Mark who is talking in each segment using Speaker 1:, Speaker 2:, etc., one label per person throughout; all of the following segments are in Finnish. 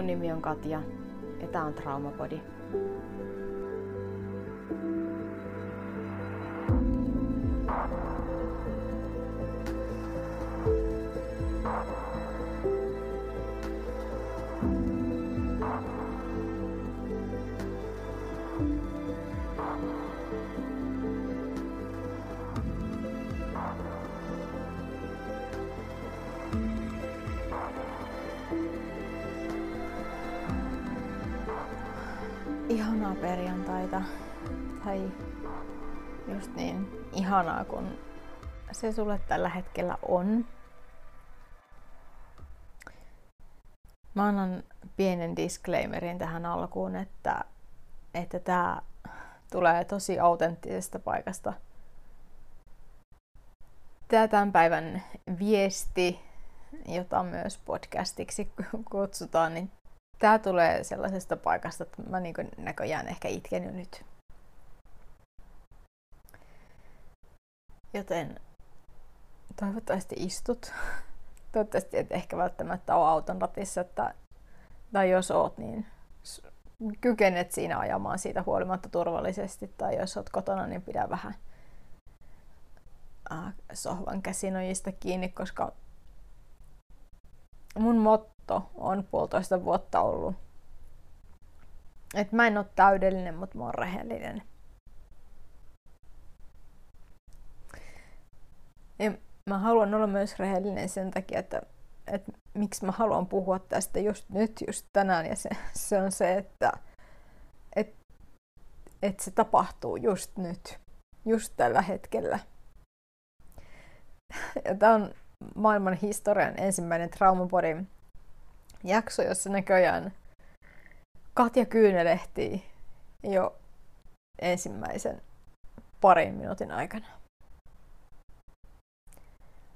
Speaker 1: Mun nimi on Katja ja tää on Traumapodi. Ihanaa perjantaita. Tai just niin ihanaa, kun se sulle tällä hetkellä on. Mä annan pienen disclaimerin tähän alkuun, että, että tämä tulee tosi autenttisesta paikasta. Tämä tämän päivän viesti, jota myös podcastiksi kutsutaan, niin tämä tulee sellaisesta paikasta, että mä niin näköjään ehkä itken jo nyt. Joten toivottavasti istut. Toivottavasti et ehkä välttämättä ole auton ratissa, että, tai jos oot, niin kykenet siinä ajamaan siitä huolimatta turvallisesti. Tai jos oot kotona, niin pidä vähän äh, sohvan käsinojista kiinni, koska mun motto on puolitoista vuotta ollut, että mä en ole täydellinen, mutta mä oon rehellinen. Ja mä haluan olla myös rehellinen sen takia, että, että miksi mä haluan puhua tästä just nyt, just tänään. Ja se, se on se, että, että, että se tapahtuu just nyt, just tällä hetkellä. Ja tämä on maailman historian ensimmäinen Traumapodin jakso, jossa näköjään Katja kyynelehtii jo ensimmäisen parin minuutin aikana.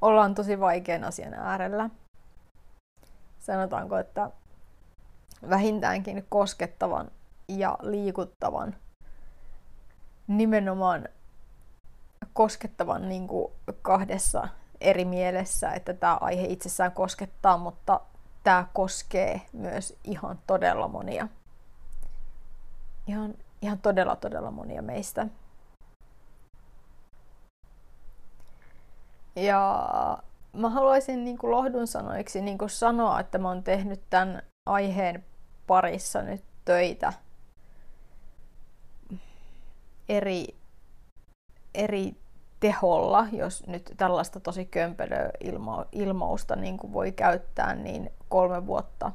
Speaker 1: Ollaan tosi vaikean asian äärellä. Sanotaanko, että vähintäänkin koskettavan ja liikuttavan, nimenomaan koskettavan niin kuin kahdessa eri mielessä, että tämä aihe itsessään koskettaa, mutta tämä koskee myös ihan todella monia. Ihan, ihan todella, todella monia meistä. Ja mä haluaisin niin kuin lohdun sanoiksi niin kuin sanoa, että mä oon tehnyt tämän aiheen parissa nyt töitä eri, eri teholla, jos nyt tällaista tosi kömpelöä ilma- ilmausta niin kuin voi käyttää, niin kolme vuotta,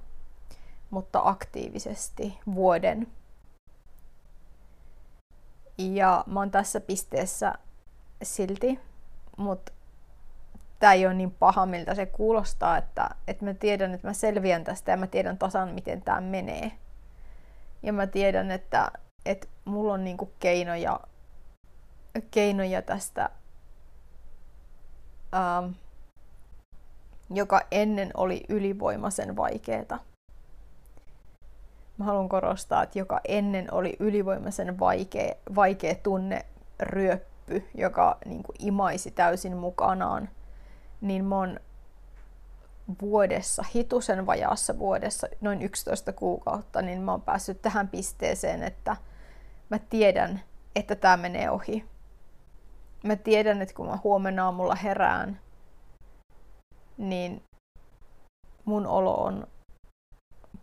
Speaker 1: mutta aktiivisesti vuoden. Ja mä oon tässä pisteessä silti, mutta tämä ei ole niin paha, miltä se kuulostaa, että, että mä tiedän, että mä selviän tästä ja mä tiedän tasan, miten tämä menee. Ja mä tiedän, että, että mulla on niinku keinoja, keinoja tästä ähm, joka ennen oli ylivoimaisen vaikeeta. Mä haluan korostaa, että joka ennen oli ylivoimaisen vaikea, vaikea tunne ryöppy, joka niin kuin imaisi täysin mukanaan, niin mä oon vuodessa, hitusen vajaassa vuodessa, noin 11 kuukautta, niin mä oon päässyt tähän pisteeseen, että mä tiedän, että tämä menee ohi mä tiedän, että kun mä huomenna aamulla herään, niin mun olo on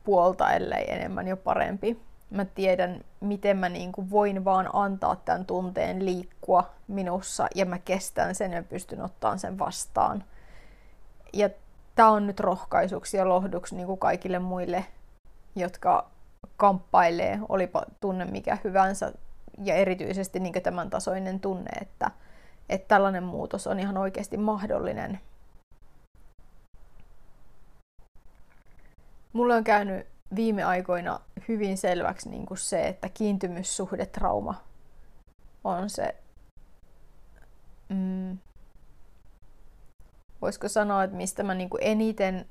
Speaker 1: puolta, ellei enemmän jo parempi. Mä tiedän, miten mä niin kuin voin vaan antaa tämän tunteen liikkua minussa ja mä kestän sen ja pystyn ottamaan sen vastaan. Ja tämä on nyt rohkaisuksi ja lohduksi niin kuin kaikille muille, jotka kamppailee, olipa tunne mikä hyvänsä, ja erityisesti niin tämän tasoinen tunne, että – että tällainen muutos on ihan oikeasti mahdollinen. Mulle on käynyt viime aikoina hyvin selväksi niin kuin se, että kiintymyssuhdetrauma on se, mm, voisiko sanoa, että mistä mä niin kuin eniten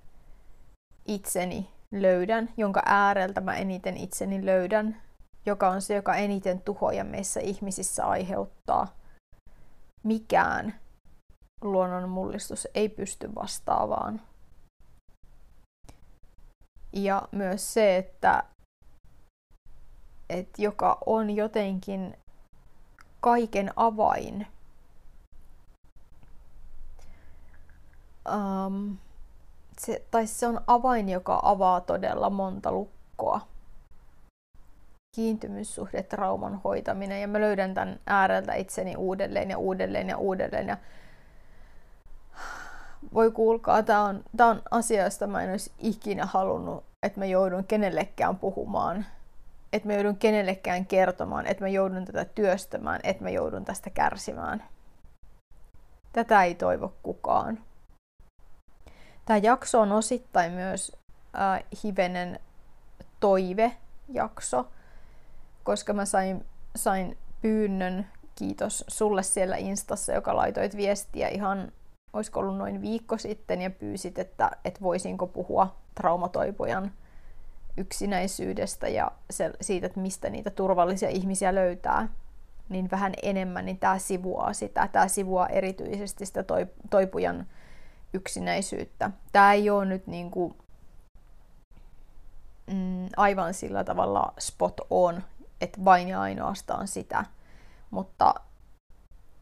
Speaker 1: itseni löydän, jonka ääreltä mä eniten itseni löydän, joka on se, joka eniten tuhoja meissä ihmisissä aiheuttaa – mikään luonnon mullistus ei pysty vastaavaan. Ja myös se, että, että joka on jotenkin kaiken avain. Um, se, tai se on avain, joka avaa todella monta lukkoa. Kiintymyssuhde, trauman hoitaminen. Ja mä löydän tämän ääreltä itseni uudelleen ja uudelleen ja uudelleen. Ja voi kuulkaa, tämä on, tää on asia, josta mä en olisi ikinä halunnut, että mä joudun kenellekään puhumaan. Että mä joudun kenellekään kertomaan, että mä joudun tätä työstämään, että mä joudun tästä kärsimään. Tätä ei toivo kukaan. Tämä jakso on osittain myös äh, hivenen toivejakso, koska mä sain, sain pyynnön, kiitos sulle siellä Instassa, joka laitoit viestiä ihan, olisiko ollut noin viikko sitten, ja pyysit, että, että voisinko puhua traumatoipujan yksinäisyydestä ja se, siitä, että mistä niitä turvallisia ihmisiä löytää, niin vähän enemmän, niin tämä sivuaa sitä. Tämä sivuaa erityisesti sitä toipujan yksinäisyyttä. Tämä ei ole nyt niin kuin, mm, aivan sillä tavalla spot on, että vain ja ainoastaan sitä, mutta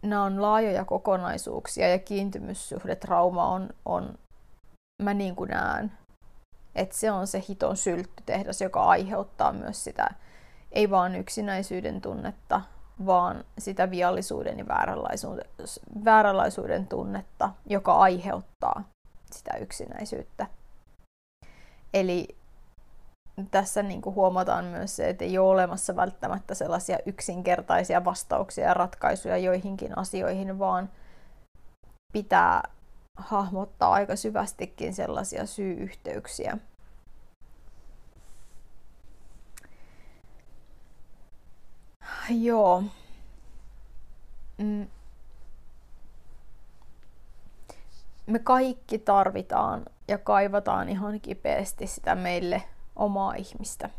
Speaker 1: nämä on laajoja kokonaisuuksia ja kiintymyssuhdetrauma on, on mä niin kuin näen, että se on se hiton sylttytehdas, joka aiheuttaa myös sitä, ei vaan yksinäisyyden tunnetta, vaan sitä viallisuuden ja vääränlaisuuden, vääränlaisuuden tunnetta, joka aiheuttaa sitä yksinäisyyttä. Eli tässä niin kuin huomataan myös se, että ei ole olemassa välttämättä sellaisia yksinkertaisia vastauksia ja ratkaisuja joihinkin asioihin, vaan pitää hahmottaa aika syvästikin sellaisia syy-yhteyksiä. Joo. Mm. Me kaikki tarvitaan ja kaivataan ihan kipeästi sitä meille omaa ihmistä.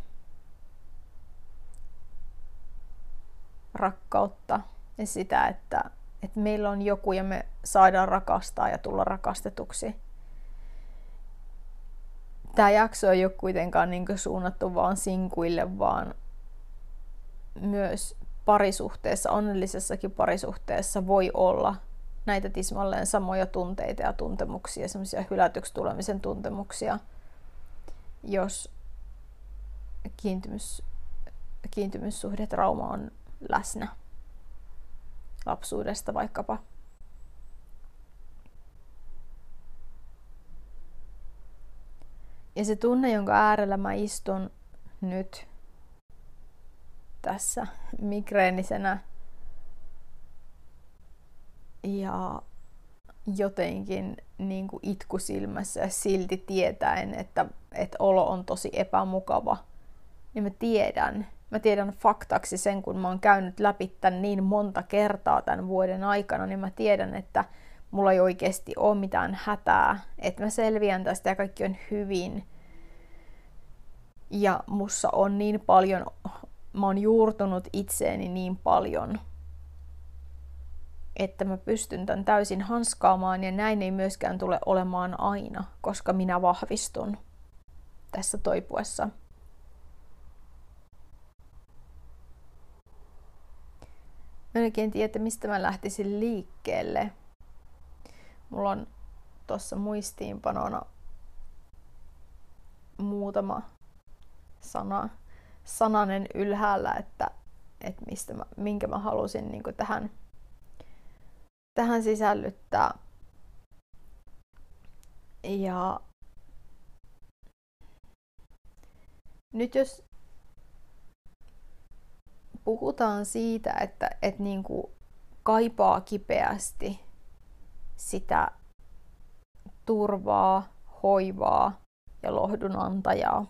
Speaker 1: Rakkautta ja sitä, että, että meillä on joku ja me saadaan rakastaa ja tulla rakastetuksi. Tämä jakso ei ole kuitenkaan niin suunnattu vaan sinkuille, vaan myös parisuhteessa, onnellisessakin parisuhteessa voi olla näitä tismalleen samoja tunteita ja tuntemuksia, semmoisia hylätyksi tulemisen tuntemuksia, jos kiintymys, kiintymyssuhdetrauma on läsnä lapsuudesta vaikkapa. Ja se tunne, jonka äärellä mä istun nyt, tässä migreenisenä ja jotenkin niin kuin itku silmässä silti tietäen, että, että olo on tosi epämukava, niin mä tiedän, mä tiedän faktaksi sen, kun mä oon käynyt läpi tämän niin monta kertaa tämän vuoden aikana, niin mä tiedän, että mulla ei oikeasti ole mitään hätää, että mä selviän tästä ja kaikki on hyvin. Ja mussa on niin paljon mä oon juurtunut itseeni niin paljon, että mä pystyn tämän täysin hanskaamaan ja näin ei myöskään tule olemaan aina, koska minä vahvistun tässä toipuessa. Mä en oikein tiedä, mistä mä lähtisin liikkeelle. Mulla on tuossa muistiinpanona muutama sana sananen ylhäällä, että, että mistä mä, minkä mä halusin niin tähän, tähän sisällyttää. Ja nyt jos puhutaan siitä, että, että niin kuin kaipaa kipeästi sitä turvaa, hoivaa ja lohdun antajaa,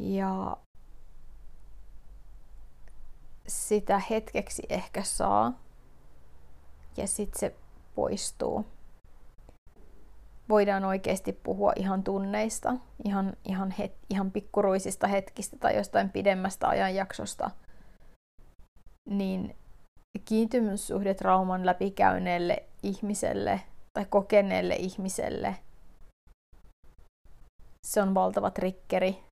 Speaker 1: Ja sitä hetkeksi ehkä saa ja sitten se poistuu. Voidaan oikeasti puhua ihan tunneista, ihan, ihan, het, ihan pikkuruisista hetkistä tai jostain pidemmästä ajanjaksosta. Niin kiintymyssuhdetrauman läpikäyneelle ihmiselle tai kokeneelle ihmiselle se on valtava trikkeri,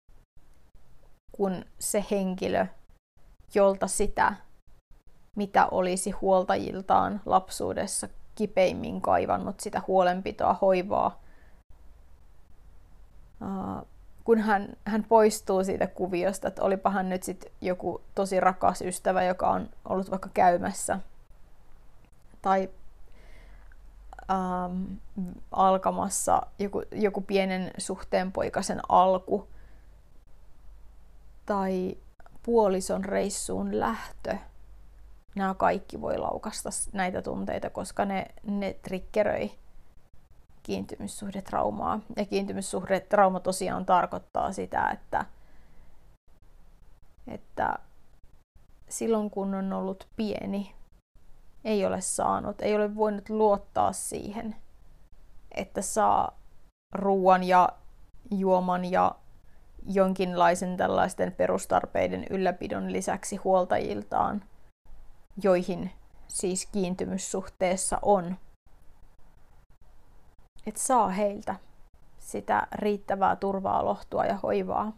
Speaker 1: kun se henkilö, jolta sitä, mitä olisi huoltajiltaan lapsuudessa kipeimmin kaivannut sitä huolenpitoa, hoivaa, kun hän, hän poistuu siitä kuviosta, että olipa hän nyt sitten joku tosi rakas ystävä, joka on ollut vaikka käymässä, tai ähm, alkamassa joku, joku pienen suhteen poikasen alku, tai puolison reissuun lähtö. Nämä kaikki voi laukasta näitä tunteita, koska ne, ne triggeröi kiintymyssuhdetraumaa. Ja kiintymyssuhdetrauma tosiaan tarkoittaa sitä, että, että silloin kun on ollut pieni, ei ole saanut, ei ole voinut luottaa siihen, että saa ruoan ja juoman ja jonkinlaisen tällaisten perustarpeiden ylläpidon lisäksi huoltajiltaan, joihin siis kiintymyssuhteessa on että saa heiltä sitä riittävää turvaa, lohtua ja hoivaa.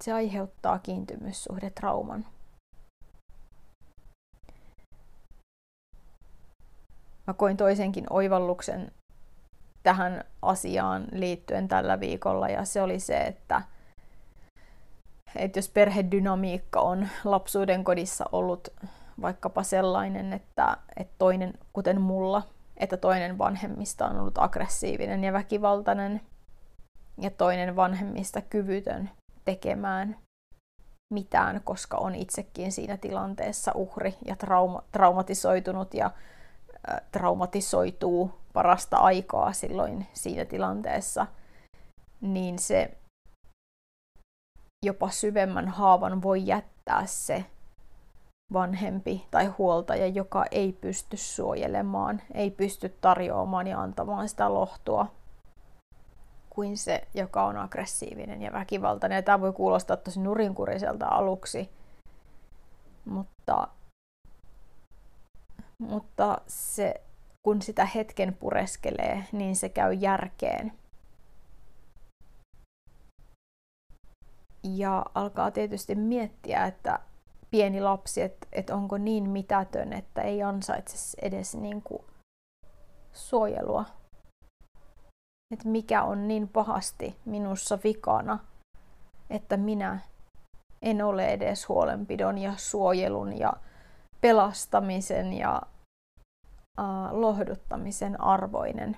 Speaker 1: Se aiheuttaa kiintymyssuhdetrauman. Mä koin toisenkin oivalluksen tähän asiaan liittyen tällä viikolla ja se oli se, että, että jos perhedynamiikka on lapsuuden kodissa ollut vaikkapa sellainen, että, että toinen, kuten mulla, että toinen vanhemmista on ollut aggressiivinen ja väkivaltainen ja toinen vanhemmista kyvytön tekemään mitään, koska on itsekin siinä tilanteessa uhri ja trauma- traumatisoitunut ja äh, traumatisoituu parasta aikaa silloin siinä tilanteessa, niin se jopa syvemmän haavan voi jättää se vanhempi tai huoltaja, joka ei pysty suojelemaan, ei pysty tarjoamaan ja antamaan sitä lohtua kuin se, joka on aggressiivinen ja väkivaltainen. Ja tämä voi kuulostaa tosi nurinkuriselta aluksi, mutta, mutta se, kun sitä hetken pureskelee, niin se käy järkeen. Ja alkaa tietysti miettiä, että pieni lapsi, että, että onko niin mitätön, että ei ansaitse edes niin kuin suojelua. Että mikä on niin pahasti minussa vikana, että minä en ole edes huolenpidon ja suojelun ja pelastamisen ja äh, lohduttamisen arvoinen.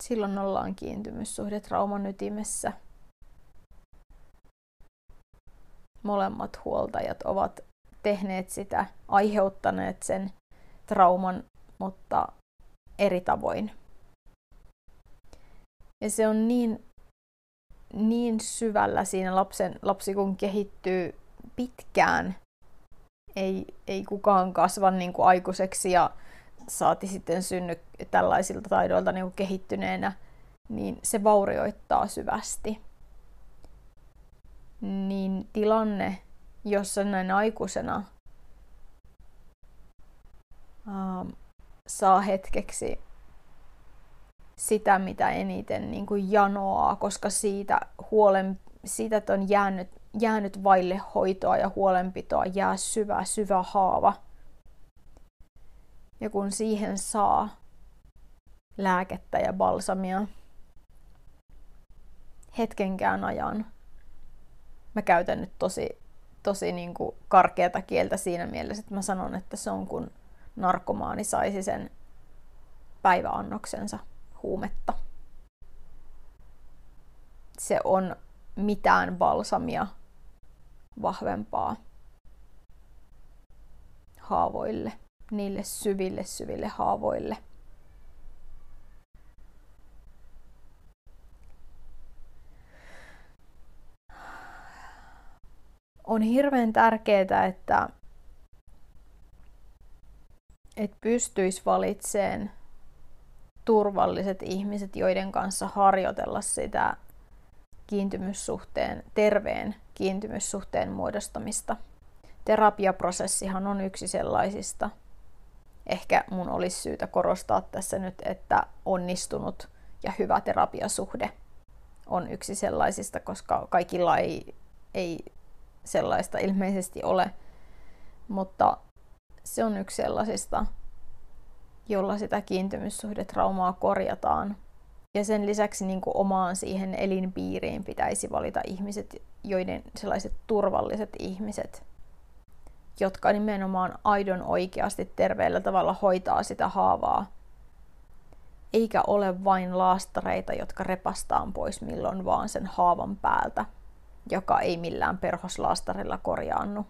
Speaker 1: Silloin ollaan kiintymyssuhde trauman ytimessä – molemmat huoltajat ovat tehneet sitä, aiheuttaneet sen trauman, mutta eri tavoin. Ja se on niin, niin syvällä siinä lapsen, lapsi kun kehittyy pitkään, ei, ei kukaan kasva niin kuin aikuiseksi ja saati sitten synny tällaisilta taidoilta niin kuin kehittyneenä, niin se vaurioittaa syvästi niin tilanne, jossa näin aikuisena ähm, saa hetkeksi sitä, mitä eniten niin kuin janoaa, koska siitä, huolen, siitä että on jäänyt, jäänyt vaille hoitoa ja huolenpitoa, jää syvä, syvä haava. Ja kun siihen saa lääkettä ja balsamia hetkenkään ajan, mä käytän nyt tosi, tosi niin kuin karkeata kieltä siinä mielessä, että mä sanon, että se on kun narkomaani saisi sen päiväannoksensa huumetta. Se on mitään balsamia vahvempaa haavoille, niille syville syville haavoille – on hirveän tärkeää, että, että pystyisi valitsemaan turvalliset ihmiset, joiden kanssa harjoitella sitä kiintymyssuhteen, terveen kiintymyssuhteen muodostamista. Terapiaprosessihan on yksi sellaisista. ehkä mun olisi syytä korostaa tässä nyt, että onnistunut ja hyvä terapiasuhde on yksi sellaisista, koska kaikilla ei, ei sellaista ilmeisesti ole. Mutta se on yksi sellaisista, jolla sitä kiintymyssuhdetraumaa korjataan. Ja sen lisäksi niin kuin omaan siihen elinpiiriin pitäisi valita ihmiset, joiden sellaiset turvalliset ihmiset, jotka nimenomaan aidon oikeasti terveellä tavalla hoitaa sitä haavaa, eikä ole vain laastareita, jotka repastaan pois milloin vaan sen haavan päältä, joka ei millään perhoslaastarilla korjaannu.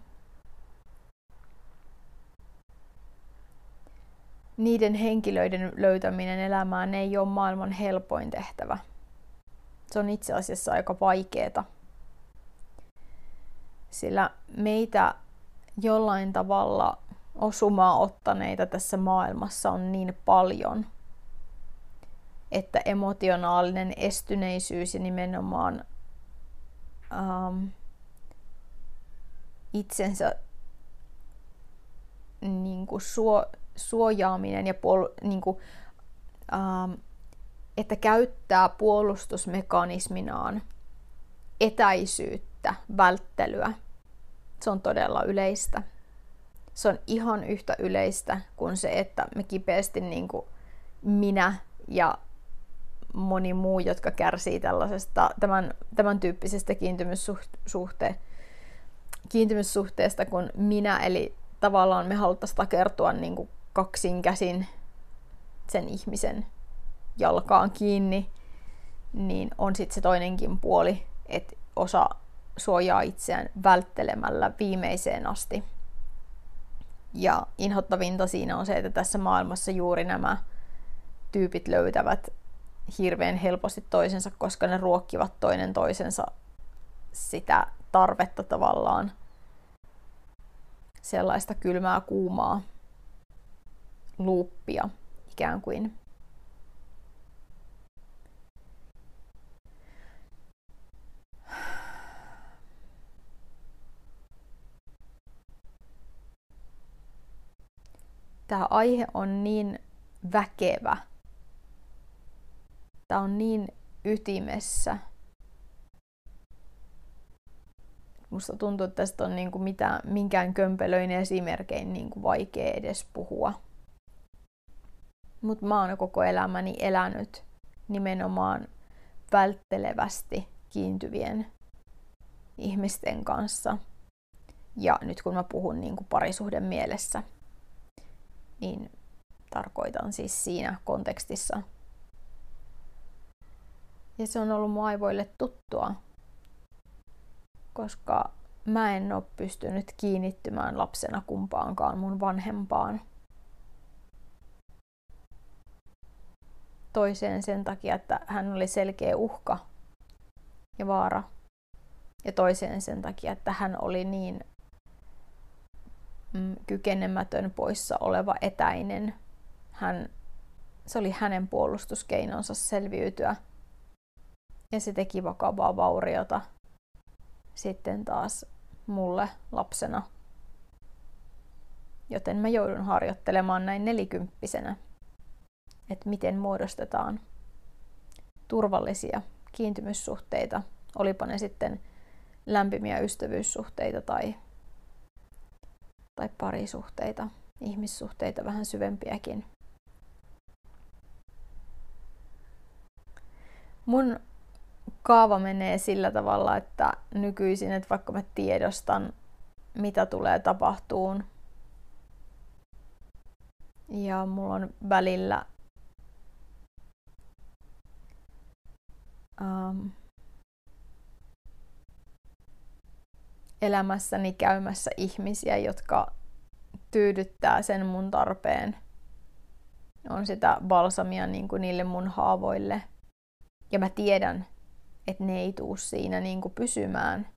Speaker 1: Niiden henkilöiden löytäminen elämään ei ole maailman helpoin tehtävä. Se on itse asiassa aika vaikeeta. Sillä meitä jollain tavalla osumaa ottaneita tässä maailmassa on niin paljon, että emotionaalinen estyneisyys ja nimenomaan ähm, itsensä niin kuin suo, suojaaminen ja puol- niin kuin, ähm, että käyttää puolustusmekanisminaan etäisyyttä, välttelyä, se on todella yleistä. Se on ihan yhtä yleistä kuin se, että me kipeästi niin kuin minä ja moni muu, jotka kärsii tällaisesta, tämän, tämän tyyppisestä kiintymyssuhte, kiintymyssuhteesta kuin minä, eli tavallaan me haluttaisiin takertua niin kuin kaksin käsin sen ihmisen jalkaan kiinni, niin on sitten se toinenkin puoli, että osa suojaa itseään välttelemällä viimeiseen asti. Ja inhottavinta siinä on se, että tässä maailmassa juuri nämä tyypit löytävät hirveän helposti toisensa, koska ne ruokkivat toinen toisensa sitä tarvetta tavallaan sellaista kylmää kuumaa luuppia ikään kuin. Tämä aihe on niin väkevä. Tämä on niin ytimessä. Musta tuntuu, että tästä on niin kuin mitään, minkään kömpelöin esimerkein niin kuin vaikea edes puhua. Mutta mä oon koko elämäni elänyt nimenomaan välttelevästi kiintyvien ihmisten kanssa. Ja nyt kun mä puhun niin kuin parisuhden mielessä, niin tarkoitan siis siinä kontekstissa. Ja se on ollut mun aivoille tuttua, koska mä en ole pystynyt kiinnittymään lapsena kumpaankaan mun vanhempaan. Toiseen sen takia, että hän oli selkeä uhka ja vaara. Ja toiseen sen takia, että hän oli niin mm, kykenemätön, poissa oleva, etäinen. Hän, se oli hänen puolustuskeinonsa selviytyä. Ja se teki vakavaa vauriota sitten taas mulle lapsena. Joten mä joudun harjoittelemaan näin nelikymppisenä, että miten muodostetaan turvallisia kiintymyssuhteita, olipa ne sitten lämpimiä ystävyyssuhteita tai tai parisuhteita, ihmissuhteita vähän syvempiäkin. Mun kaava menee sillä tavalla, että nykyisin, että vaikka mä tiedostan, mitä tulee tapahtuun, ja mulla on välillä um, elämässäni käymässä ihmisiä, jotka tyydyttää sen mun tarpeen. On sitä balsamia niin kuin niille mun haavoille. Ja mä tiedän, että ne ei tuu siinä niin kuin pysymään,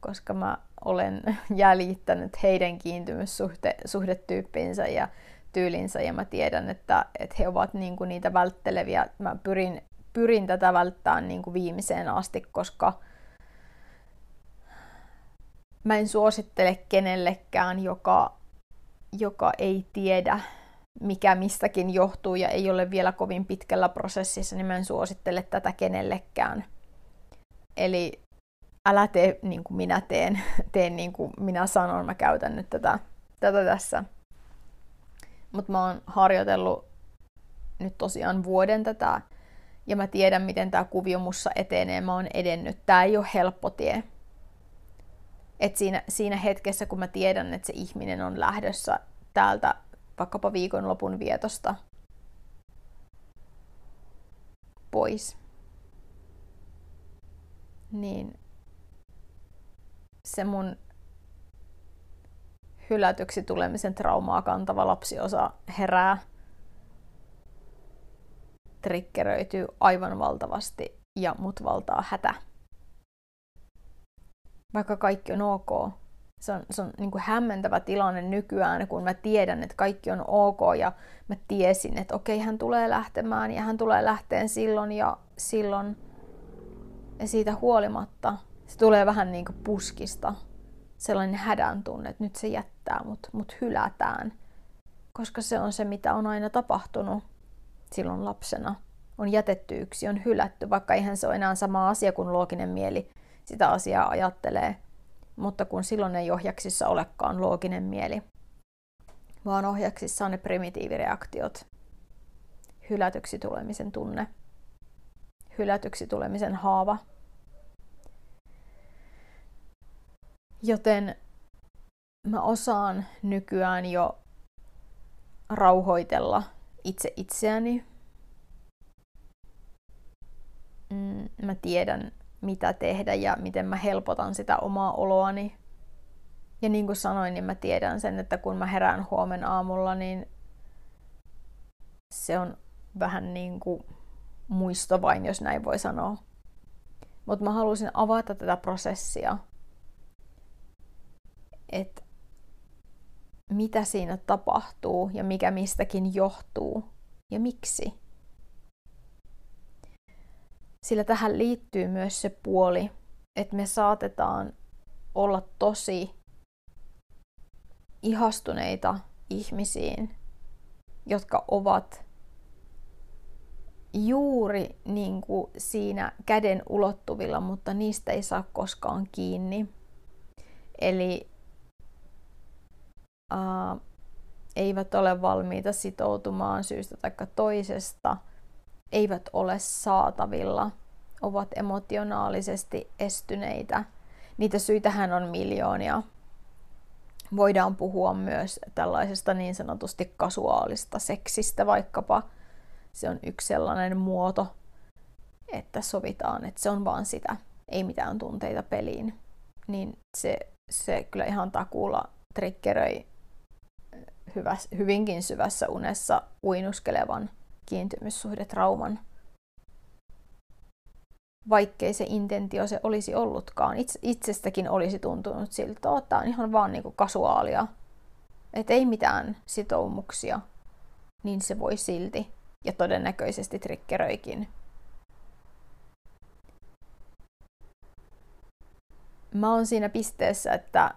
Speaker 1: koska mä olen jäljittänyt heidän kiintymyssuhdetyyppinsä ja tyylinsä ja mä tiedän, että, että he ovat niin kuin niitä vältteleviä. Mä pyrin, pyrin tätä välttämään niin kuin viimeiseen asti, koska mä en suosittele kenellekään, joka, joka ei tiedä mikä mistäkin johtuu ja ei ole vielä kovin pitkällä prosessissa, niin mä en suosittele tätä kenellekään. Eli älä tee niin kuin minä teen, tee niin kuin minä sanon, mä käytän nyt tätä, tätä tässä. Mutta mä oon harjoitellut nyt tosiaan vuoden tätä, ja mä tiedän, miten tämä kuvio mussa etenee, mä oon edennyt. Tämä ei ole helppo tie. Et siinä, siinä hetkessä, kun mä tiedän, että se ihminen on lähdössä täältä vaikkapa viikonlopun vietosta pois, niin se mun hylätyksi tulemisen traumaa kantava lapsiosa herää, triggeröityy aivan valtavasti ja mut valtaa hätä. Vaikka kaikki on ok. Se on, se on niin kuin hämmentävä tilanne nykyään, kun mä tiedän, että kaikki on ok ja mä tiesin, että okei, hän tulee lähtemään ja hän tulee lähteen silloin ja silloin. Ja siitä huolimatta se tulee vähän niin kuin puskista. Sellainen hädän tunne, että nyt se jättää mut, mut hylätään. Koska se on se, mitä on aina tapahtunut silloin lapsena. On jätetty yksi, on hylätty, vaikka eihän se ole enää sama asia kuin looginen mieli sitä asiaa ajattelee. Mutta kun silloin ei ohjaksissa olekaan looginen mieli, vaan ohjaksissa on ne primitiivireaktiot. Hylätyksi tulemisen tunne, hylätyksi tulemisen haava, Joten mä osaan nykyään jo rauhoitella itse itseäni. Mm, mä tiedän, mitä tehdä ja miten mä helpotan sitä omaa oloani. Ja niin kuin sanoin, niin mä tiedän sen, että kun mä herään huomenna aamulla, niin se on vähän niin kuin muisto vain, jos näin voi sanoa. Mutta mä halusin avata tätä prosessia että mitä siinä tapahtuu ja mikä mistäkin johtuu ja miksi. Sillä tähän liittyy myös se puoli, että me saatetaan olla tosi ihastuneita ihmisiin, jotka ovat juuri niin kuin siinä käden ulottuvilla, mutta niistä ei saa koskaan kiinni. Eli uh, eivät ole valmiita sitoutumaan syystä tai toisesta, eivät ole saatavilla, ovat emotionaalisesti estyneitä. Niitä syitähän on miljoonia. Voidaan puhua myös tällaisesta niin sanotusti kasuaalista seksistä vaikkapa. Se on yksi sellainen muoto, että sovitaan, että se on vaan sitä, ei mitään tunteita peliin. Niin se, se kyllä ihan takuulla triggeröi hyvä, hyvinkin syvässä unessa uinuskelevan kiintymyssuhdetrauman. Vaikkei se intentio se olisi ollutkaan, itse, itsestäkin olisi tuntunut siltä, että tämä on ihan vaan niinku kasuaalia, että ei mitään sitoumuksia, niin se voi silti ja todennäköisesti triggeröikin. Mä oon siinä pisteessä, että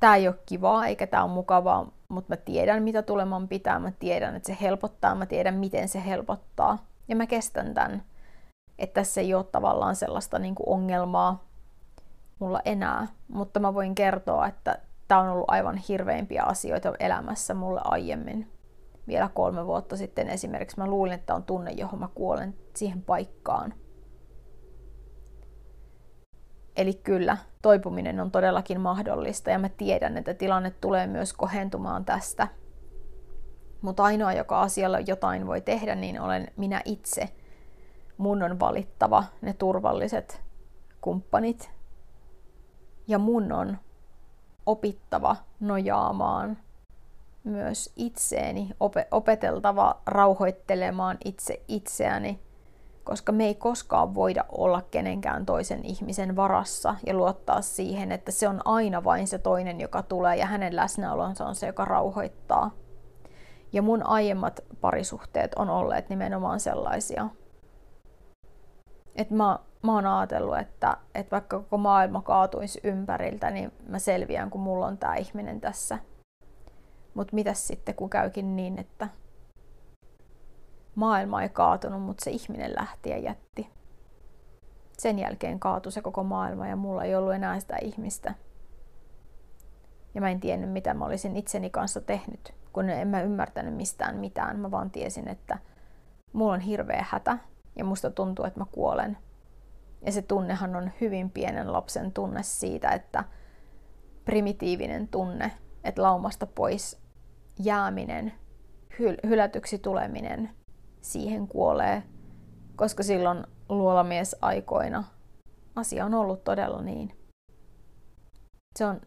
Speaker 1: tämä ei ole kivaa eikä tämä ole mukavaa, mutta mä tiedän, mitä tuleman pitää, mä tiedän, että se helpottaa, mä tiedän, miten se helpottaa. Ja mä kestän tämän, että tässä ei ole tavallaan sellaista niin kuin ongelmaa mulla enää, mutta mä voin kertoa, että tämä on ollut aivan hirveimpiä asioita elämässä mulle aiemmin. Vielä kolme vuotta sitten esimerkiksi mä luulin, että on tunne, johon mä kuolen siihen paikkaan. Eli kyllä, toipuminen on todellakin mahdollista ja mä tiedän, että tilanne tulee myös kohentumaan tästä. Mutta ainoa, joka asialla jotain voi tehdä, niin olen minä itse. Mun on valittava ne turvalliset kumppanit. Ja mun on opittava nojaamaan myös itseeni, opeteltava rauhoittelemaan itse itseäni koska me ei koskaan voida olla kenenkään toisen ihmisen varassa ja luottaa siihen, että se on aina vain se toinen, joka tulee ja hänen läsnäolonsa on se, joka rauhoittaa. Ja mun aiemmat parisuhteet on olleet nimenomaan sellaisia. Että mä, mä oon ajatellut, että, että vaikka koko maailma kaatuisi ympäriltä, niin mä selviän, kun mulla on tämä ihminen tässä. Mutta mitäs sitten, kun käykin niin, että maailma ei kaatunut, mutta se ihminen lähti ja jätti. Sen jälkeen kaatui se koko maailma ja mulla ei ollut enää sitä ihmistä. Ja mä en tiennyt, mitä mä olisin itseni kanssa tehnyt, kun en mä ymmärtänyt mistään mitään. Mä vaan tiesin, että mulla on hirveä hätä ja musta tuntuu, että mä kuolen. Ja se tunnehan on hyvin pienen lapsen tunne siitä, että primitiivinen tunne, että laumasta pois jääminen, hyl- hylätyksi tuleminen, siihen kuolee, koska silloin luolamies aikoina asia on ollut todella niin. Se on,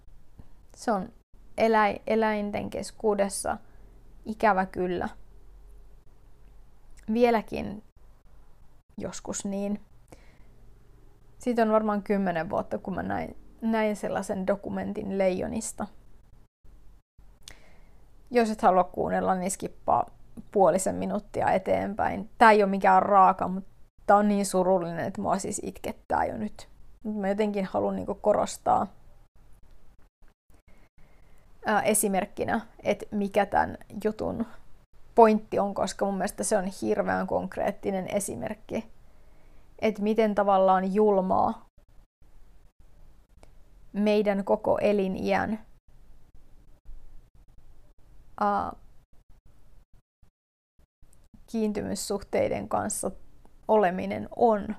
Speaker 1: se on eläi, eläinten keskuudessa ikävä kyllä. Vieläkin joskus niin. Siitä on varmaan kymmenen vuotta, kun mä näin, näin sellaisen dokumentin leijonista. Jos et halua kuunnella, niin skippaa puolisen minuuttia eteenpäin. Tämä ei ole mikään raaka, mutta tämä on niin surullinen, että mua siis itkettää jo nyt. Mutta mä jotenkin haluan niin korostaa ää, esimerkkinä, että mikä tämän jutun pointti on, koska mun mielestä se on hirveän konkreettinen esimerkki, että miten tavallaan julmaa meidän koko eliniän ää, kiintymyssuhteiden kanssa oleminen on.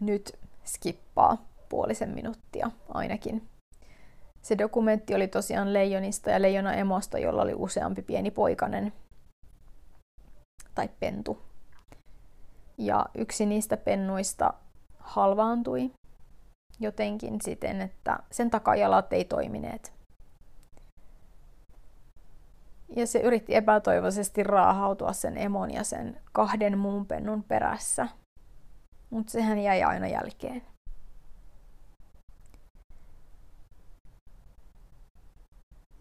Speaker 1: Nyt skippaa puolisen minuuttia ainakin. Se dokumentti oli tosiaan leijonista ja leijona emosta, jolla oli useampi pieni poikanen tai pentu. Ja yksi niistä pennuista halvaantui jotenkin siten, että sen takajalat ei toimineet. Ja se yritti epätoivoisesti raahautua sen emon ja sen kahden muun pennun perässä. Mutta sehän jäi aina jälkeen.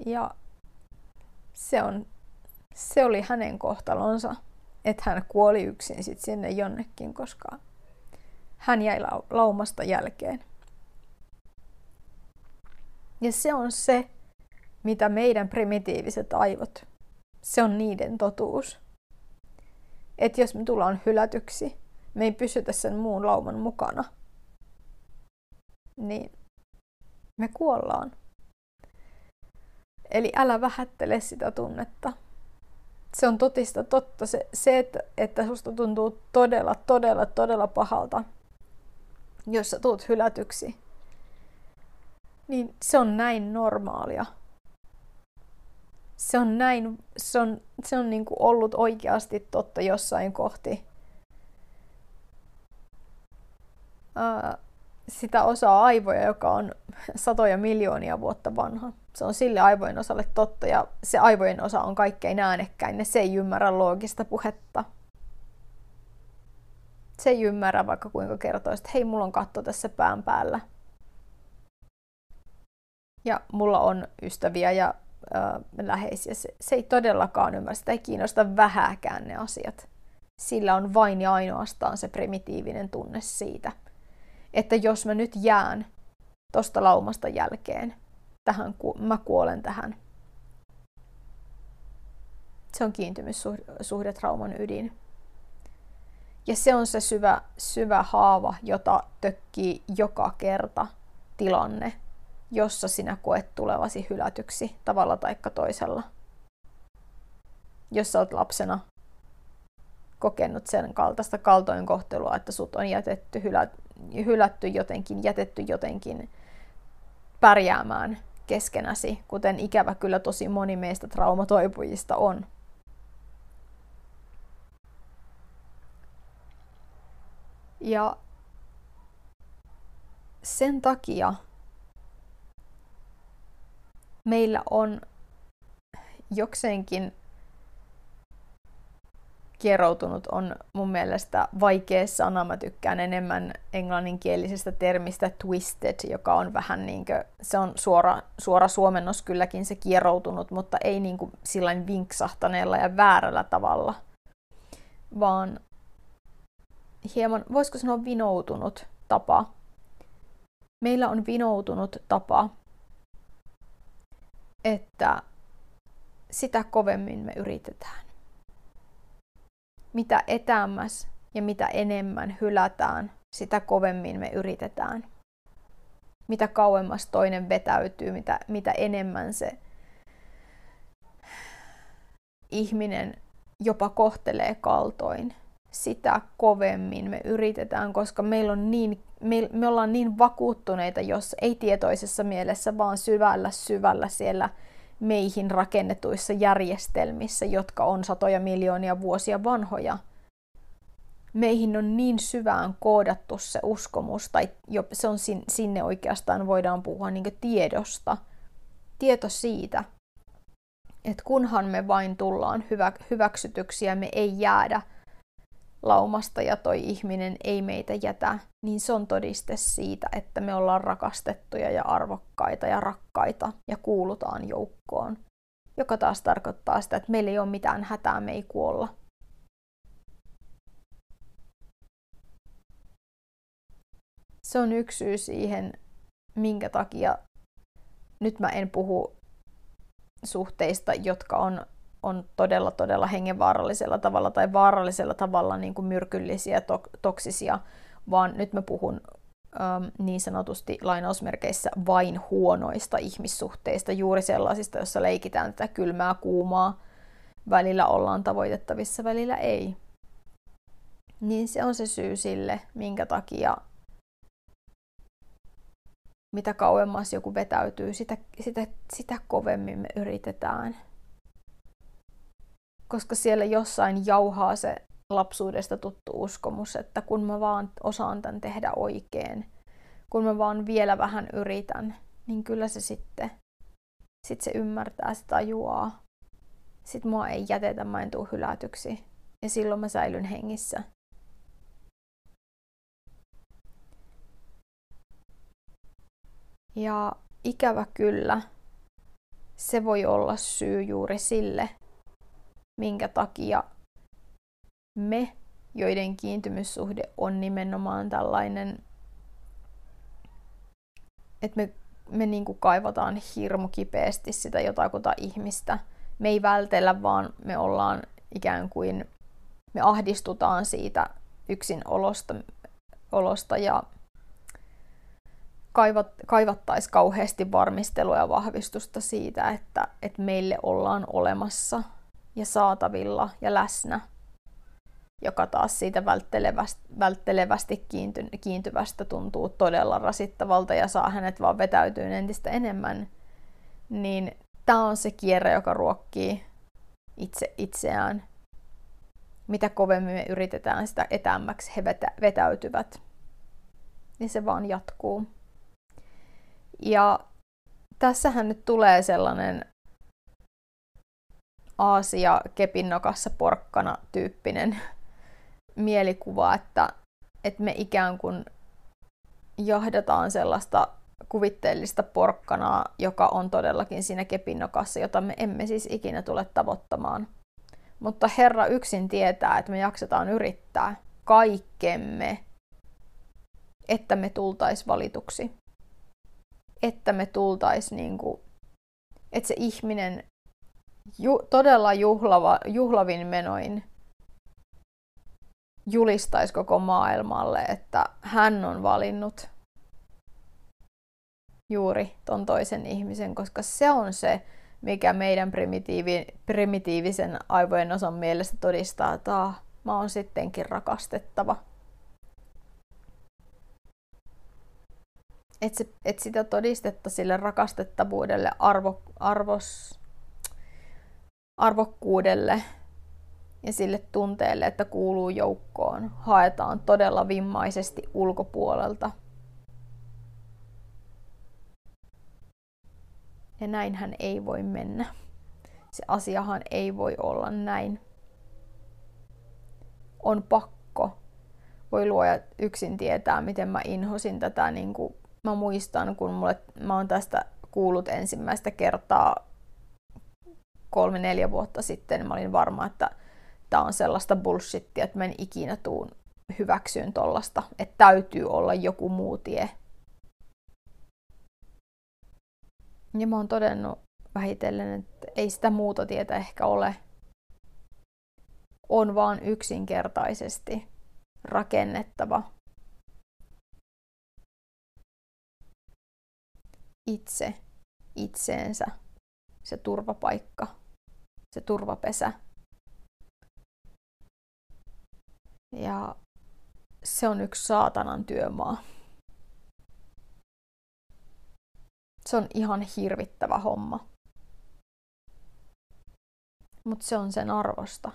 Speaker 1: Ja se, on, se oli hänen kohtalonsa, että hän kuoli yksin sit sinne jonnekin, koska hän jäi laumasta jälkeen. Ja se on se, mitä meidän primitiiviset aivot, se on niiden totuus. Että jos me tullaan hylätyksi, me ei pysytä sen muun lauman mukana, niin me kuollaan. Eli älä vähättele sitä tunnetta. Se on totista totta. Se, se että, että susta tuntuu todella, todella, todella pahalta, jos sä tuut hylätyksi, niin se on näin normaalia se on näin, se on, se on niin kuin ollut oikeasti totta jossain kohti. Ää, sitä osaa aivoja, joka on satoja miljoonia vuotta vanha. Se on sille aivojen osalle totta ja se aivojen osa on kaikkein äänekkäin ja se ei ymmärrä loogista puhetta. Se ei ymmärrä vaikka kuinka kertoisi, että hei, mulla on katto tässä pään päällä. Ja mulla on ystäviä ja läheisiä. Se, se ei todellakaan ymmärrä, sitä ei kiinnosta vähäkään ne asiat. Sillä on vain ja ainoastaan se primitiivinen tunne siitä, että jos mä nyt jään tosta laumasta jälkeen, tähän, mä kuolen tähän. Se on kiintymyssuhdetrauman ydin. Ja se on se syvä, syvä haava, jota tökkii joka kerta tilanne, jossa sinä koet tulevasi hylätyksi tavalla tai toisella. Jos olet lapsena kokenut sen kaltaista kaltoinkohtelua, että sut on jätetty, hylätty jotenkin, jätetty jotenkin pärjäämään keskenäsi, kuten ikävä kyllä tosi moni meistä traumatoipujista on. Ja sen takia meillä on jokseenkin kieroutunut on mun mielestä vaikea sana. Mä tykkään enemmän englanninkielisestä termistä twisted, joka on vähän niin kuin, se on suora, suora suomennos kylläkin se kieroutunut, mutta ei niin kuin sillain vinksahtaneella ja väärällä tavalla, vaan hieman, voisiko sanoa vinoutunut tapa. Meillä on vinoutunut tapa että sitä kovemmin me yritetään. Mitä etäämmäs ja mitä enemmän hylätään, sitä kovemmin me yritetään. Mitä kauemmas toinen vetäytyy, mitä, mitä enemmän se ihminen jopa kohtelee kaltoin, sitä kovemmin me yritetään, koska meillä on niin, me, me ollaan niin vakuuttuneita, jos ei tietoisessa mielessä, vaan syvällä syvällä siellä meihin rakennetuissa järjestelmissä, jotka on satoja miljoonia vuosia vanhoja. Meihin on niin syvään koodattu se uskomus, tai jo, se on sinne oikeastaan voidaan puhua niin tiedosta. Tieto siitä, että kunhan me vain tullaan hyvä, hyväksytyksi ja me ei jäädä laumasta ja toi ihminen ei meitä jätä, niin se on todiste siitä, että me ollaan rakastettuja ja arvokkaita ja rakkaita ja kuulutaan joukkoon. Joka taas tarkoittaa sitä, että meillä ei ole mitään hätää, me ei kuolla. Se on yksi syy siihen, minkä takia nyt mä en puhu suhteista, jotka on, on todella, todella hengenvaarallisella tavalla tai vaarallisella tavalla niin kuin myrkyllisiä, to- toksisia, vaan nyt mä puhun ähm, niin sanotusti lainausmerkeissä vain huonoista ihmissuhteista, juuri sellaisista, joissa leikitään tätä kylmää, kuumaa, välillä ollaan tavoitettavissa, välillä ei. Niin se on se syy sille, minkä takia mitä kauemmas joku vetäytyy, sitä, sitä, sitä kovemmin me yritetään. Koska siellä jossain jauhaa se lapsuudesta tuttu uskomus, että kun mä vaan osaan tämän tehdä oikein, kun mä vaan vielä vähän yritän, niin kyllä se sitten, sit se ymmärtää, se tajuaa. Sitten mua ei jätetä, mä en tuu hylätyksi. Ja silloin mä säilyn hengissä. Ja ikävä kyllä, se voi olla syy juuri sille, minkä takia me, joiden kiintymyssuhde on nimenomaan tällainen, että me, me niin kuin kaivataan hirmu kipeästi sitä jotakuta ihmistä. Me ei vältellä, vaan me ollaan ikään kuin, me ahdistutaan siitä yksin olosta, olosta ja kaivat, kaivattaisiin kauheasti varmistelua ja vahvistusta siitä, että, että meille ollaan olemassa ja saatavilla ja läsnä, joka taas siitä välttelevästi, välttelevästi kiinty, kiintyvästä tuntuu todella rasittavalta ja saa hänet vaan vetäytyä entistä enemmän, niin tämä on se kierre, joka ruokkii itse itseään. Mitä kovemmin me yritetään, sitä etäämmäksi he vetä, vetäytyvät. Ja se vaan jatkuu. Ja tässähän nyt tulee sellainen Aasia kepinnokassa porkkana tyyppinen mielikuva, että, että me ikään kuin jahdataan sellaista kuvitteellista porkkanaa, joka on todellakin siinä kepinnokassa, jota me emme siis ikinä tule tavoittamaan. Mutta Herra yksin tietää, että me jaksetaan yrittää kaikkemme, että me tultais valituksi että me tultais niin kuin, että se ihminen ju, todella juhlava, juhlavin menoin julistaisi koko maailmalle, että hän on valinnut juuri ton toisen ihmisen, koska se on se, mikä meidän primitiivi, primitiivisen aivojen osan mielestä todistaa, että ah, mä oon sittenkin rakastettava. et, se, et sitä todistetta sille rakastettavuudelle, arvo, arvos, arvokkuudelle ja sille tunteelle, että kuuluu joukkoon, haetaan todella vimmaisesti ulkopuolelta. Ja näinhän ei voi mennä. Se asiahan ei voi olla näin. On pakko. Voi luoja yksin tietää, miten mä inhosin tätä niin kuin mä muistan, kun mulle, mä oon tästä kuullut ensimmäistä kertaa kolme-neljä vuotta sitten, mä olin varma, että tämä on sellaista bullshittia, että mä en ikinä tuun hyväksyyn tollasta, että täytyy olla joku muu tie. Ja mä oon todennut vähitellen, että ei sitä muuta tietä ehkä ole. On vaan yksinkertaisesti rakennettava itse itseensä se turvapaikka, se turvapesä. Ja se on yksi saatanan työmaa. Se on ihan hirvittävä homma. Mutta se on sen arvosta.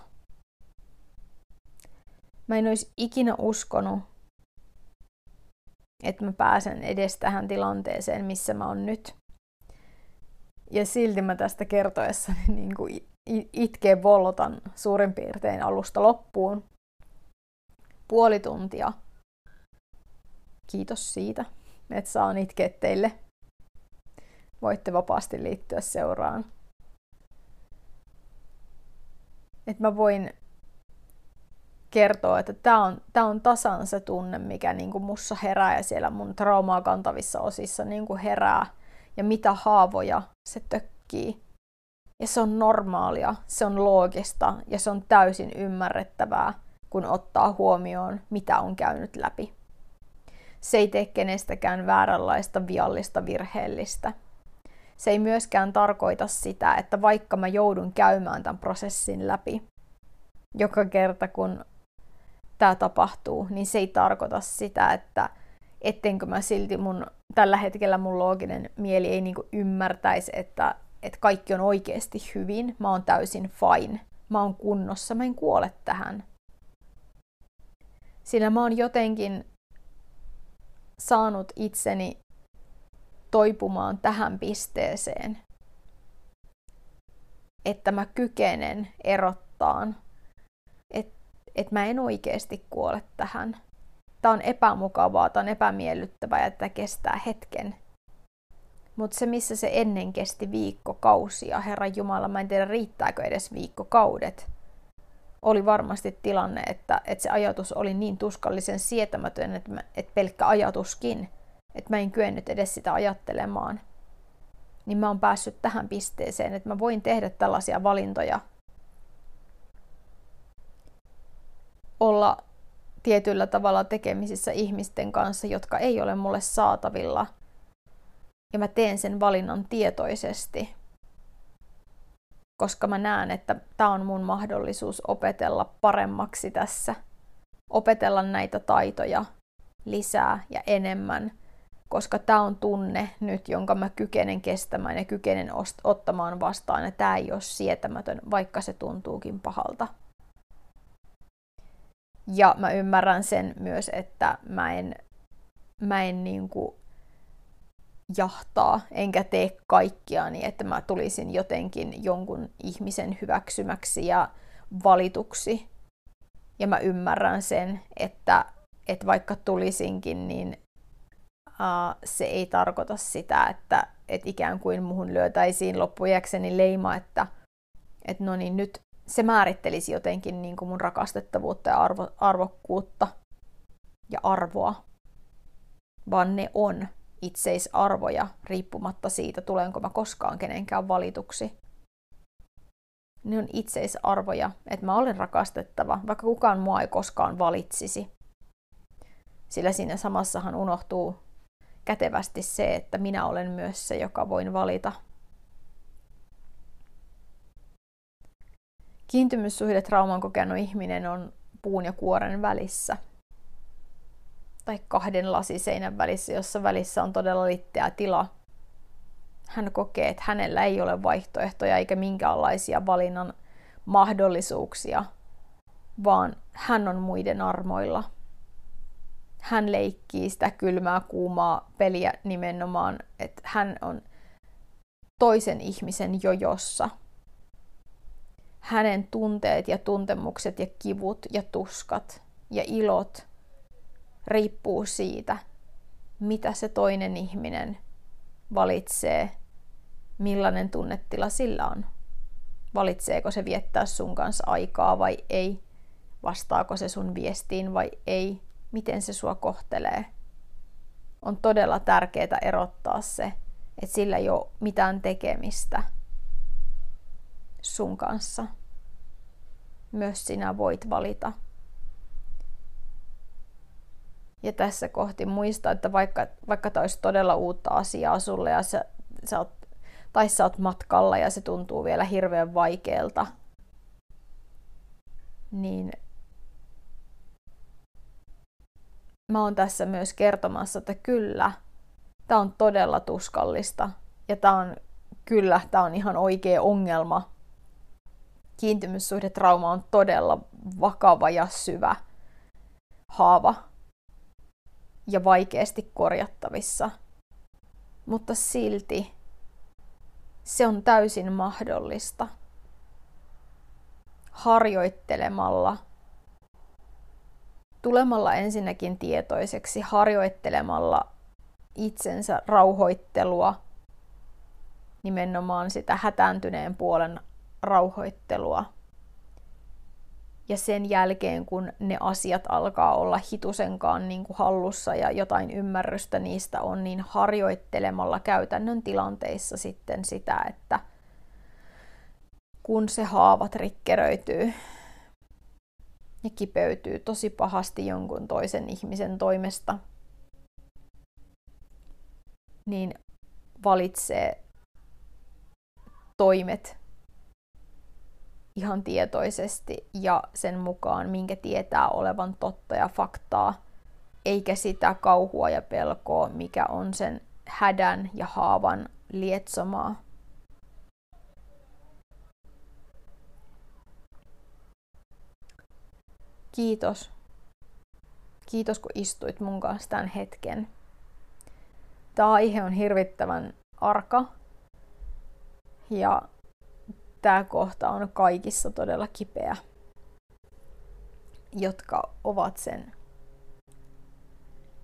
Speaker 1: Mä en olisi ikinä uskonut, että mä pääsen edes tähän tilanteeseen, missä mä oon nyt. Ja silti mä tästä kertoessani niin kuin itkeen vollotan suurin piirtein alusta loppuun. Puoli tuntia. Kiitos siitä, että saan itkeä teille. Voitte vapaasti liittyä seuraan. Että mä voin kertoo, että tämä on, tää on tasan se tunne, mikä niinku mussa herää ja siellä mun traumaa kantavissa osissa niinku herää ja mitä haavoja se tökkii. Ja se on normaalia, se on loogista ja se on täysin ymmärrettävää, kun ottaa huomioon, mitä on käynyt läpi. Se ei tee kenestäkään vääränlaista, viallista, virheellistä. Se ei myöskään tarkoita sitä, että vaikka mä joudun käymään tämän prosessin läpi, joka kerta kun tämä tapahtuu, niin se ei tarkoita sitä, että ettenkö mä silti mun, tällä hetkellä mun looginen mieli ei niinku ymmärtäisi, että, että kaikki on oikeasti hyvin, mä oon täysin fine, mä oon kunnossa, mä en kuole tähän. Sillä mä oon jotenkin saanut itseni toipumaan tähän pisteeseen, että mä kykenen erottaan että mä en oikeasti kuole tähän. Tämä on epämukavaa, tämä on epämiellyttävää ja tämä kestää hetken. Mutta se, missä se ennen kesti viikkokausia, Herran Jumala, mä en tiedä riittääkö edes viikkokaudet, oli varmasti tilanne, että, että se ajatus oli niin tuskallisen sietämätön, että, mä, että pelkkä ajatuskin, että mä en kyennyt edes sitä ajattelemaan. Niin mä oon päässyt tähän pisteeseen, että mä voin tehdä tällaisia valintoja olla tietyllä tavalla tekemisissä ihmisten kanssa, jotka ei ole mulle saatavilla. Ja mä teen sen valinnan tietoisesti, koska mä näen, että tämä on mun mahdollisuus opetella paremmaksi tässä. Opetella näitä taitoja lisää ja enemmän, koska tämä on tunne nyt, jonka mä kykenen kestämään ja kykenen ottamaan vastaan, ja tämä ei ole sietämätön, vaikka se tuntuukin pahalta. Ja mä ymmärrän sen myös, että mä en, mä en niin kuin jahtaa, enkä tee kaikkia niin, että mä tulisin jotenkin jonkun ihmisen hyväksymäksi ja valituksi. Ja mä ymmärrän sen, että, että vaikka tulisinkin, niin uh, se ei tarkoita sitä, että, että ikään kuin muhun lyötäisiin loppujäkseni leima, että, että no niin, nyt se määrittelisi jotenkin niin kuin mun rakastettavuutta ja arvo, arvokkuutta ja arvoa, vaan ne on itseisarvoja riippumatta siitä, tulenko mä koskaan kenenkään valituksi. Ne on itseisarvoja, että mä olen rakastettava, vaikka kukaan mua ei koskaan valitsisi. Sillä siinä samassahan unohtuu kätevästi se, että minä olen myös se, joka voin valita Kiintymyssuhde trauman kokenut ihminen on puun ja kuoren välissä. Tai kahden lasiseinän välissä, jossa välissä on todella litteä tila. Hän kokee, että hänellä ei ole vaihtoehtoja eikä minkäänlaisia valinnan mahdollisuuksia, vaan hän on muiden armoilla. Hän leikkii sitä kylmää, kuumaa peliä nimenomaan, että hän on toisen ihmisen jojossa – hänen tunteet ja tuntemukset ja kivut ja tuskat ja ilot riippuu siitä, mitä se toinen ihminen valitsee, millainen tunnetila sillä on. Valitseeko se viettää sun kanssa aikaa vai ei? Vastaako se sun viestiin vai ei? Miten se sua kohtelee? On todella tärkeää erottaa se, että sillä ei ole mitään tekemistä sun kanssa. Myös sinä voit valita. Ja tässä kohti muista, että vaikka, vaikka tämä olisi todella uutta asiaa sulle ja sä, sä oot, tai sä oot matkalla ja se tuntuu vielä hirveän vaikealta, niin mä oon tässä myös kertomassa, että kyllä, tämä on todella tuskallista ja tämä on kyllä, tämä on ihan oikea ongelma. Kiintymyssuhdetrauma on todella vakava ja syvä haava ja vaikeasti korjattavissa. Mutta silti se on täysin mahdollista harjoittelemalla, tulemalla ensinnäkin tietoiseksi, harjoittelemalla itsensä rauhoittelua, nimenomaan sitä hätääntyneen puolen rauhoittelua. Ja sen jälkeen, kun ne asiat alkaa olla hitusenkaan niin kuin hallussa ja jotain ymmärrystä niistä on, niin harjoittelemalla käytännön tilanteissa sitten sitä, että kun se haava trikkeröityy ja kipeytyy tosi pahasti jonkun toisen ihmisen toimesta, niin valitsee toimet ihan tietoisesti ja sen mukaan, minkä tietää olevan totta ja faktaa, eikä sitä kauhua ja pelkoa, mikä on sen hädän ja haavan lietsomaa. Kiitos. Kiitos kun istuit mun kanssa tämän hetken. Tämä aihe on hirvittävän arka ja tämä kohta on kaikissa todella kipeä, jotka ovat sen,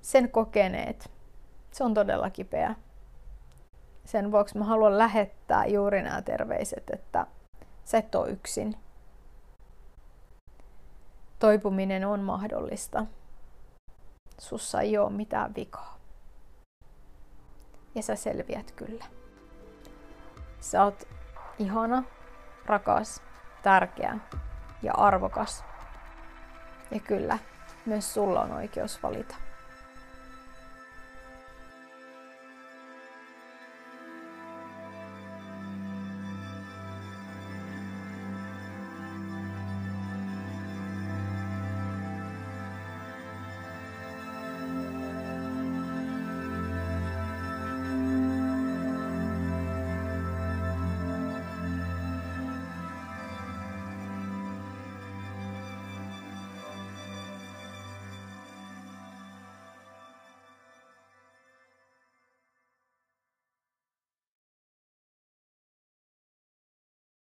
Speaker 1: sen kokeneet. Se on todella kipeä. Sen vuoksi mä haluan lähettää juuri nämä terveiset, että sä et ole yksin. Toipuminen on mahdollista. Sussa ei ole mitään vikaa. Ja sä selviät kyllä. Sä oot ihana, rakas, tärkeä ja arvokas. Ja kyllä, myös sulla on oikeus valita.